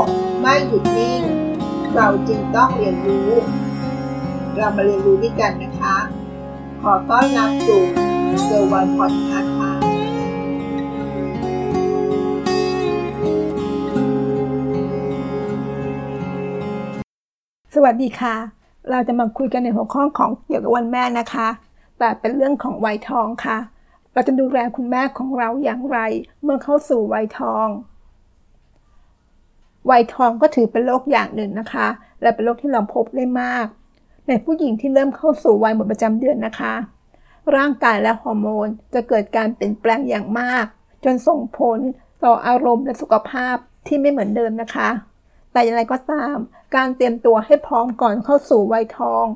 กไม่หยุดนิ่ง เราจึงต้องเรียนรู้ เรามาเรียนรู้ด้วยกันนะคะ ขอต้อนรับสู่เซอร์วันพอดคาส์ค่ะสวัสดีค่ะ เราจะมาคุยกันในหัวข้อของเกี่ยวกับวันแม่นะคะ แต่เป็นเรื่องของวัยทองค่ะ เราจะดูแลคุณแม่ของเราอย่างไร เมื่อเข้าสู่วัยทอง วัยทองก็ถือเป็นโรคอย่างหนึ่งนะคะ และเป็นโรคที่เราพบได้มาก ในผู้หญิงที่เริ่มเข้าสู่วัยหมดประจำเดือนนะคะ ร่างกายและฮอร์โมนจะเกิดการเปลี่ยนแปลงอย่างมาก จนส่งผลต่ออารมณ์และสุขภาพที่ไม่เหมือนเดิมนะคะ แต่อย่างไรก็ตาม การเตรียมตัวให้พร้อมก่อนเข้าสู่วัยทอง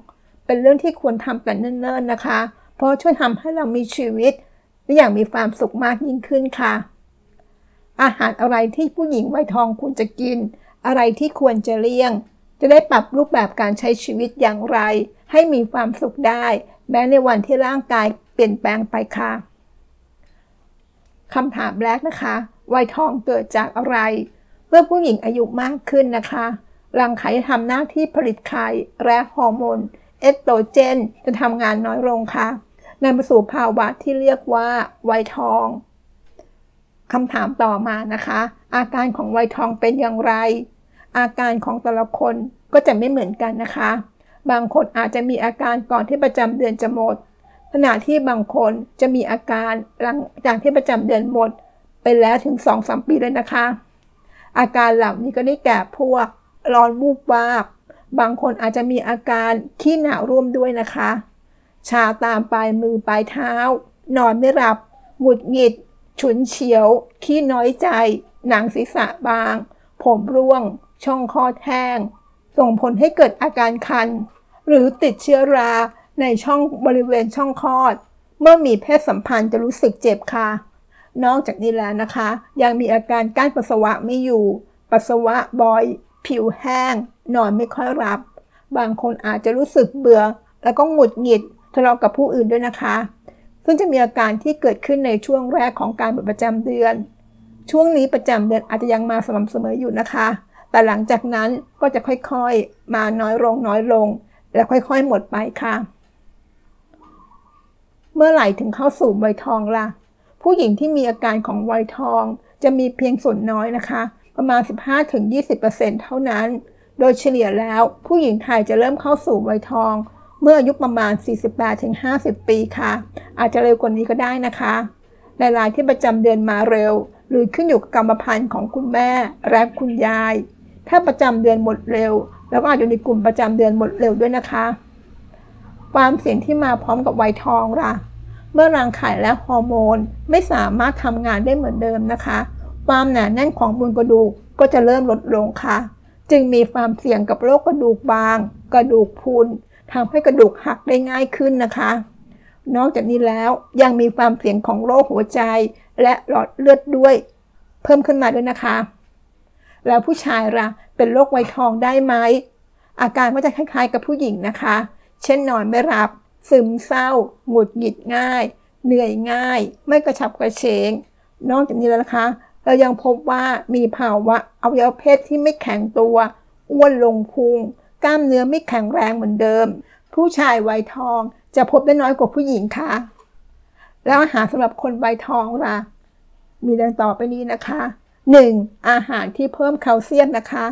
เป็นเรื่องที่ควรทำกันเนิ่นๆนะคะ เพราะช่วยทำให้เรามีชีวิตได้อย่างมีความสุขมากยิ่งขึ้นค่ะ อาหารอะไรที่ผู้หญิงวัยทองควรจะกิน อะไรที่ควรจะเลี่ยง จะได้ปรับรูปแบบการใช้ชีวิตอย่างไร ให้มีความสุขได้ แม้ในวันที่ร่างกายเปลี่ยนแปลงไปค่ะคำถามแรกนะคะ วัยทองเกิดจากอะไร เมื่อผู้หญิงอายุมากขึ้นนะคะรังไข่ทำหน้าที่ผลิตไข่และฮอร์โมนเอสโตรเจน จะทำงานน้อยลงค่ะนำไปสู่ภาวะที่เรียกว่าวัยทอง คำถามต่อมานะคะ อาการของวัยทองเป็นอย่างไร อาการของแต่ละคนก็จะไม่เหมือนกันนะคะ บางคนอาจจะมีอาการก่อนที่ประจำเดือนจะหมด ขณะที่บางคนจะมีอาการหลังจากที่ประจำเดือนหมด ไปแล้วถึง 2-3 ปีเลยนะคะ อาการเหล่านี้ก็ได้แก่พวกร้อนวูบวาบบางคนอาจจะมีอาการขี้หนาวร่วมด้วยนะคะ ชาตามปลายมือปลายเท้า นอนไม่หลับหงุดหงิด ฉุนเฉียว ขี้น้อยใจ หนังศีรษะบาง ผมร่วง ช่องคอแห้ง ส่งผลให้เกิดอาการคัน หรือติดเชื้อราในช่องบริเวณช่องคลอด เมื่อมีเพศสัมพันธ์จะรู้สึกเจ็บค่ะ นอกจากนี้แล้วนะคะ ยังมีอาการกั้นปัสสาวะไม่อยู่ ปัสสาวะบ่อย ผิวแห้ง นอนไม่ค่อยรับ บางคนอาจจะรู้สึกเบื่อ แล้วก็หงุดหงิดทะเลาะกับผู้อื่นด้วยนะคะ ซึ่งจะมีอาการที่เกิดขึ้นในช่วงแรกของการประจำเดือน ช่วงนี้ประจำเดือนอาจจะยังมาสม่ำเสมออยู่นะคะ แต่หลังจากนั้นก็จะค่อยๆ มาน้อยลงน้อยลง และค่อยๆ หมดไปค่ะ เมื่อไหร่ถึงเข้าสู่วัยทองล่ะ ผู้หญิงที่มีอาการของวัยทองจะมีเพียงส่วนน้อยนะคะ ประมาณ 15-20%เท่านั้น โดยเฉลี่ยแล้วผู้หญิงไทยจะเริ่มเข้าสู่วัยทอง เมื่ออายุประมาณ 48-50 ปีค่ะ อาจจะเร็วกว่านี้ก็ได้นะคะหลายๆที่ประจำเดือนมาเร็ว หรือขึ้นอยู่กับกรรมพันธุ์ของคุณแม่และคุณยาย ถ้าประจำเดือนหมดเร็ว แล้วก็อาจจะอยู่ในกลุ่มประจำเดือนหมดเร็วด้วยนะคะ ความเสี่ยงที่มาพร้อมกับวัยทองล่ะ เมื่อรังไข่และฮอร์โมนไม่สามารถทำงานได้เหมือนเดิมนะคะ ความหนาแน่นของมวลกระดูกก็จะเริ่มลดลงค่ะ จึงมีความเสี่ยงกับโรคกระดูกบาง กระดูกพุน ทำให้กระดูกหักได้ง่ายขึ้นนะคะ นอกจากนี้แล้วยังมีความเสี่ยงของโรคหัวใจ และหลอดเลือดด้วย เพิ่มขึ้นมาด้วยนะคะ แล้วผู้ชายล่ะเป็นโรคไวทองได้ไหมอาการก็จะคล้ายๆ กับผู้หญิงนะคะ เช่นนอนไม่หลับ ซึมเศร้า หงุดหงิดง่าย เหนื่อยง่าย ไม่กระฉับกระเฉง นอกจากนี้แล้วนะคะ เรายังพบว่ามีภาวะอวัยวะเพศที่ไม่แข็งตัว อ้วนลงพุง กล้ามเนื้อไม่แข็งแรงเหมือนเดิม ผู้ชายวัยทองจะพบได้น้อยกว่าผู้หญิงค่ะ แล้วอาหารสำหรับคนวัยทองล่ะ มีดังต่อไปนี้นะคะ 1. อาหารที่เพิ่มแคลเซียมนะคะ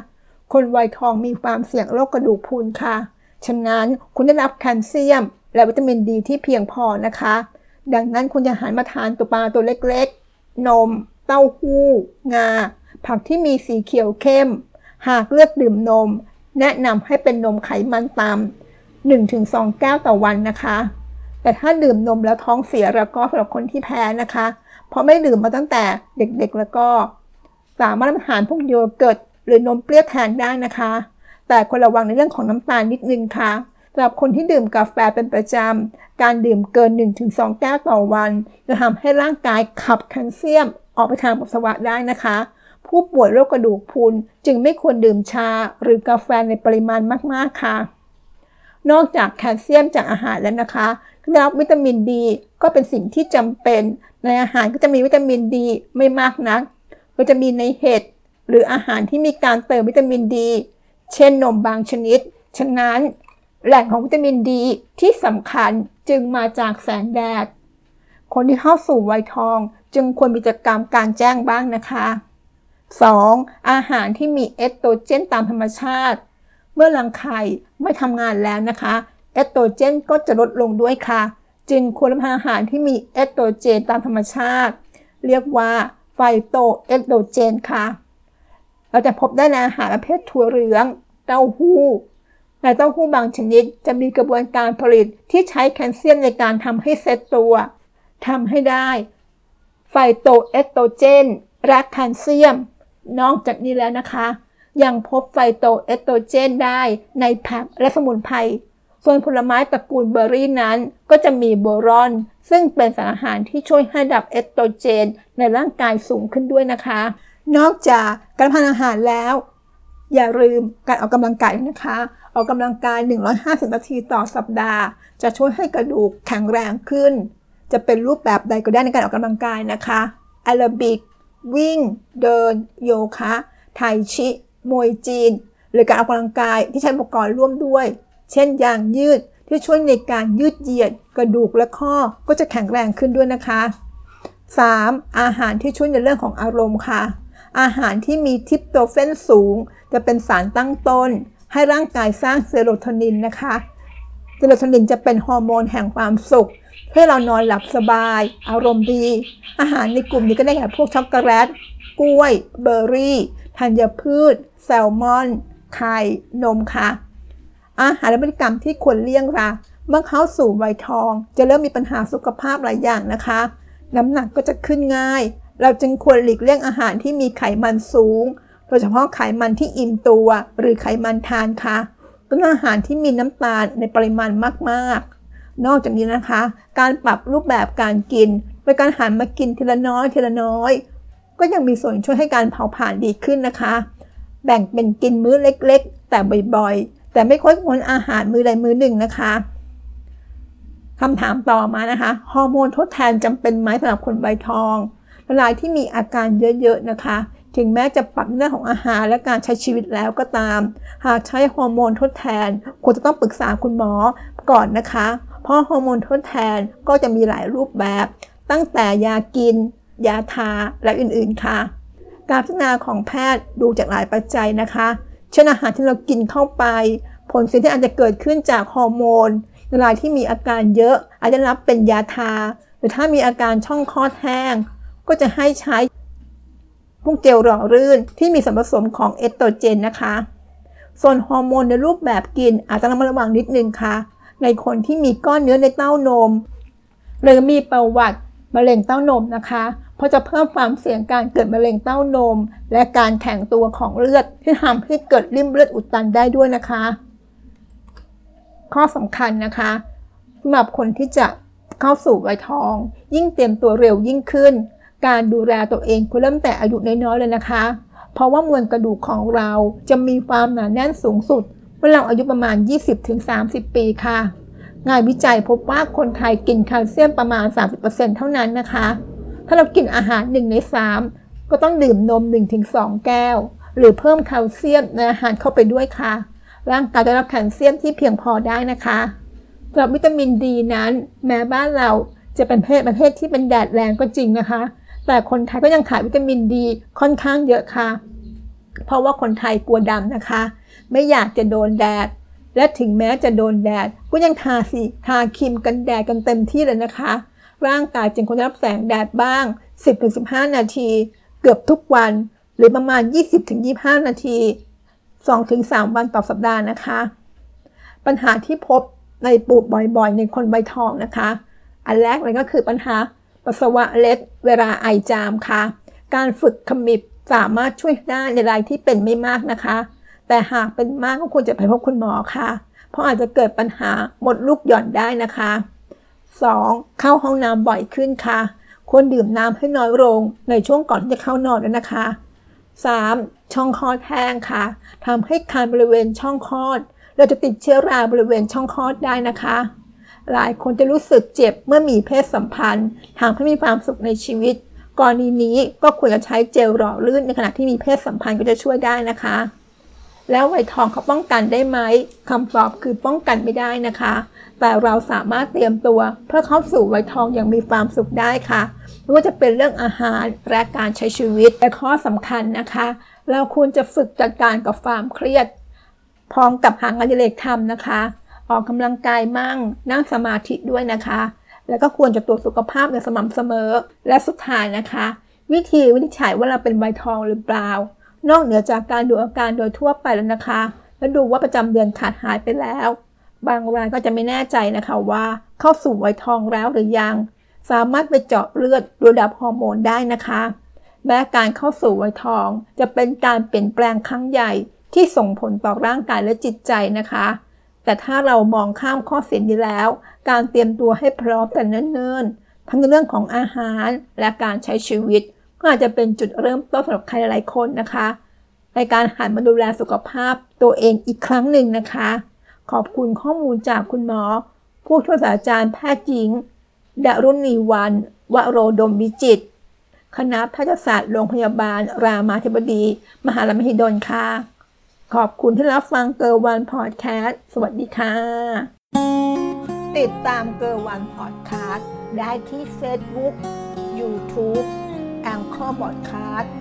คนวัยทองมีความเสี่ยงโรคกระดูกพรุนค่ะ ฉะนั้นคุณได้รับแคลเซียม และวิตามินดีที่เพียงพอนะคะ ดังนั้นคุณจะหันมาทานตัวปลาตัวเล็กๆ นม เต้าหู้ งา ผักที่มีสีเขียวเข้ม หากเลือกดื่มนม แนะนำให้เป็นนมไขมันต่ำ1-2 แก้วต่อวันนะคะ แต่ถ้าดื่มนมแล้วท้องเสียแล้วก็สำหรับคนที่แพ้นะคะ เพราะไม่ดื่มมาตั้งแต่เด็กๆแล้วก็ สามารถรับประทานพวกโยเกิร์ตหรือนมเปรี้ยวแทนได้นะคะ แต่ควรระวังในเรื่องของน้ำตาลนิดนึงค่ะสำหรับคนที่ดื่มกาแฟเป็นประจำ การดื่มเกิน 1-2 แก้วต่อวัน จะทำให้ร่างกายขับแคลเซียมออกไปทางปัสสาวะได้นะคะ ผู้ป่วยโรคกระดูกพรุนจึงไม่ควรดื่มชาหรือกาแฟในปริมาณมาก ๆ ค่ะ นอกจากแคลเซียมจากอาหารแล้วนะคะแล้ววิตามินดีก็เป็นสิ่งที่จำเป็น ในอาหารก็จะมีวิตามินดีไม่มากนักก็จะมีในเห็ดหรืออาหารที่มีการเติมวิตามินดี เช่นนมบางชนิด ฉะนั้น แหล่งของวิตามินดีที่สำคัญจึงมาจากแสงแดด คนที่เข้าสู่วัยทองจึงควรมีกิจกรรมการแจ้งบ้างนะคะ 2. อาหารที่มีเอสโตรเจนตามธรรมชาติ เมื่อรังไข่ไม่ทำงานแล้วนะคะเอสโตรเจนก็จะลดลงด้วยค่ะ จึงควรรับประทานอาหารที่มีเอสโตรเจนตามธรรมชาติ เรียกว่าไฟโตเอสโตรเจนค่ะ เราจะพบได้ในอาหารประเภทถั่วเหลือง เต้าหู้ในเต้าหู้บางชนิดจะมีกระบวนการผลิตที่ใช้แคลเซียมในการทำให้เซตตัวทำให้ได้ไฟโตเอสโตรเจนและแคลเซียม นอกจากนี้แล้วนะคะ ยังพบไฟโตเอสโตรเจนได้ในผักและสมุนไพรส่วนผลไม้ตระกูลเบอร์รี่นั้นก็จะมีโบรอน ซึ่งเป็นสารอาหารที่ช่วยให้ระดับเอสโตรเจน ในร่างกายสูงขึ้นด้วยนะคะ นอกจากการทานอาหารแล้ว อย่าลืมการออกกำลังกายนะคะ ออกกำลังกาย 150 นาทีต่อสัปดาห์ จะช่วยให้กระดูกแข็งแรงขึ้น จะเป็นรูปแบบใดก็ได้ในการออกกำลังกายนะคะแอโรบิก วิ่ง เดิน โยคะ ไทชิ มวยจีน หรือการออกกำลังกายที่ใช้อุปกรณ์ร่วมด้วย เช่นยางยืดที่ช่วยในการยืดเหยียด กระดูกและข้อก็จะแข็งแรงขึ้นด้วยนะคะ 3. อาหารที่ช่วยในเรื่องของอารมณ์ค่ะ อาหารที่มีทิปโตเฟนสูง จะเป็นสารตั้งต้น ให้ร่างกายสร้างเซโรโทนินนะคะ เซโรโทนินจะเป็นฮอร์โมนแห่งความสุขให้เรานอนหลับสบาย อารมณ์ดี อาหารในกลุ่มนี้ก็ได้แก่พวกช็อกโกแลตกล้วย เบอร์รี่ธัญพืช แซลมอน ไข่ นมค่ะ อาหารและพฤติกรรมที่ควรเลี่ยงละเมื่อเข้าสู่วัยทอง จะเริ่มมีปัญหาสุขภาพหลายอย่างนะคะ น้ำหนักก็จะขึ้นง่าย เราจึงควรหลีกเลี่ยงอาหารที่มีไขมันสูง โดยเฉพาะไขมันที่อิ่มตัว หรือไขมันทานค่ะ เป็นอาหารที่มีน้ำตาลในปริมาณมากๆ นอกจากนี้นะคะ การปรับรูปแบบการกินโดยการหันมากินทีละน้อยทีละน้อย ก็ยังมีส่วนช่วยให้การเผาผลาญดีขึ้นนะคะ แบ่งเป็นกินมื้อเล็กๆ แต่บ่อยๆ แต่ไม่ค่อยควรอาหารมื้อใดมื้อหนึ่งนะคะคำถามต่อมานะคะ ฮอร์โมนทดแทนจำเป็นไหมสำหรับคนใบทองรายที่มีอาการเยอะๆนะคะ ถึงแม้จะปรับเรื่องของอาหารและการใช้ชีวิตแล้วก็ตาม หากใช้ฮอร์โมนทดแทนควรจะต้องปรึกษาคุณหมอก่อนนะคะ เพราะฮอร์โมนทดแทนก็จะมีหลายรูปแบบ ตั้งแต่ยากิน ยาทาและอื่นๆค่ะ การพิจารณาของแพทย์ดูจากหลายปัจจัยนะคะ เช่นอาหารที่เรากินเข้าไป ผลเสียที่อาจจะเกิดขึ้นจากฮอร์โมนในรายที่มีอาการเยอะอาจจะรับเป็นยาทา หรือถ้ามีอาการช่องคลอดแห้ง ก็จะให้ใช้ พวกเจลหล่อลื่นที่มีส่วนผสมของเอสโตรเจนนะคะ ส่วนฮอร์โมนในรูปแบบกินอาจจะระมัดระวังนิดนึงค่ะ ในคนที่มีก้อนเนื้อในเต้านม หรือมีประวัติมะเร็งเต้านมนะคะ เพราะจะเพิ่มความเสี่ยงการเกิดมะเร็งเต้านม และการแข็งตัวของเลือดที่ทำให้เกิดริ่มเลือดอุดตันได้ด้วยนะคะ ข้อสำคัญนะคะสำหรับคนที่จะเข้าสู่วัยทอง ยิ่งเตรียมตัวเร็วยิ่งขึ้น การดูแลตัวเองควรเริ่มแต่อายุน้อยๆเลยนะคะ เพราะว่ามวลกระดูกของเราจะมีความหนาแน่นสูงสุด เมื่อเราอายุประมาณ 20-30 ปีค่ะ งานวิจัยพบว่าคนไทยกินแคลเซียมประมาณ 30%เท่านั้นนะคะ ถ้าเรากินอาหาร 1 ใน 3 ก็ต้องดื่มนม 1-2 แก้ว หรือเพิ่มแคลเซียมในอาหารเข้าไปด้วยค่ะ ร่างกายจะรับแคลเซียมที่เพียงพอได้นะคะสำหรับวิตามินดีนั้น แม้บ้านเราจะเป็นเทศประเทศที่เป็นแดดแรงก็จริงนะคะ แต่คนไทยก็ยังขาดวิตามินดี ค่อนข้างเยอะค่ะ เพราะว่าคนไทยกลัวดำนะคะ ไม่อยากจะโดนแดด และถึงแม้จะโดนแดด ก็ยังทาสีทาครีมกันแดดกันเต็มที่เลยนะคะ ร่างกายจึงควรรับแสงแดดบ้าง 10-15 นาที เกือบทุกวัน หรือประมาณ 20-25 นาที 2-3 วันต่อสัปดาห์นะคะ ปัญหาที่พบในปูดบ่อยๆ ในคนใบทองนะคะ อันแรกเลยก็คือปัญหา ปัสสาวะเล็ดเวลาไอจามค่ะ การฝึกขมิบสามารถช่วยได้ในรายที่เป็นไม่มากนะคะ แต่หากเป็นมากก็ควรจะไปพบคุณหมอค่ะ เพราะอาจจะเกิดปัญหาหมดลูกหย่อนได้นะคะ 2. เข้าห้องน้ำบ่อยขึ้นค่ะ ควรดื่มน้ำให้น้อยลงในช่วงก่อนที่จะเข้านอนด้วยนะคะ 3. ช่องคลอดแห้งค่ะทำให้คันบริเวณช่องคลอด เราจะติดเชื้อราบริเวณช่องคลอดได้นะคะ หลายคนจะรู้สึกเจ็บเมื่อมีเพศสัมพันธ์ทำให้มีความสุขในชีวิต กรณีนี้ก็ควรจะใช้เจลหล่อลื่นในขณะที่มีเพศสัมพันธ์ก็จะช่วยได้นะคะ แล้วไวทองเขาป้องกันได้ไหมคำตอบคือป้องกันไม่ได้นะคะ แต่เราสามารถเตรียมตัวเพื่อเข้าสู่ไวทองอย่างมีความสุขได้ค่ะไม่ว่าจะเป็นเรื่องอาหารและการใช้ชีวิตและข้อสำคัญนะคะ เราควรจะฝึกจัดการกับความเครียดพร้อมกับหางานอดิเรกทำนะคะ ออกกำลังกายมั่ง นั่งสมาธิด้วยนะคะ แล้วก็ควรจะตรวจสุขภาพอย่างสม่ำเสมอ และสุดท้ายนะคะ วิธีวินิจฉัยว่าเราเป็นไวทองหรือเปล่า นอกเหนือจากการดูอาการโดยทั่วไปแล้วนะคะ แล้วดูว่าประจำเดือนขาดหายไปแล้ว บางรายก็จะไม่แน่ใจนะคะว่า เข้าสู่ไวทองแล้วหรือยัง สามารถไปเจาะเลือดดูดับฮอร์โมนได้นะคะแม้การเข้าสู่ไวทองจะเป็นการเปลี่ยนแปลงครั้งใหญ่ที่ส่งผลต่อร่างกายและจิตใจนะคะ แต่ถ้าเรามองข้ามข้อเสียนี้แล้ว การเตรียมตัวให้พร้อมแต่เนิ่นๆ ทั้งเรื่องของอาหารและการใช้ชีวิต ก็อาจจะเป็นจุดเริ่มต้นสำหรับใครหลายคนนะคะ ในการหันมาดูแลสุขภาพตัวเองอีกครั้งหนึ่งนะคะ ขอบคุณข้อมูลจากคุณหมอ ผู้ช่วยศาสตราจารย์แพทย์หญิงดารุณีวันวโรดมวิจิต คณะแพทยศาสตร์โรงพยาบาล รามาธิบดี มหาลัยมหิดลค่ะ ขอบคุณที่รับฟังเกอร์วันพอดแคสต์สวัสดีค่ะ ติดตามเกอร์วันพอดแคสต์ได้ที่ Facebook YouTube แองเกอร์บอดแคสต์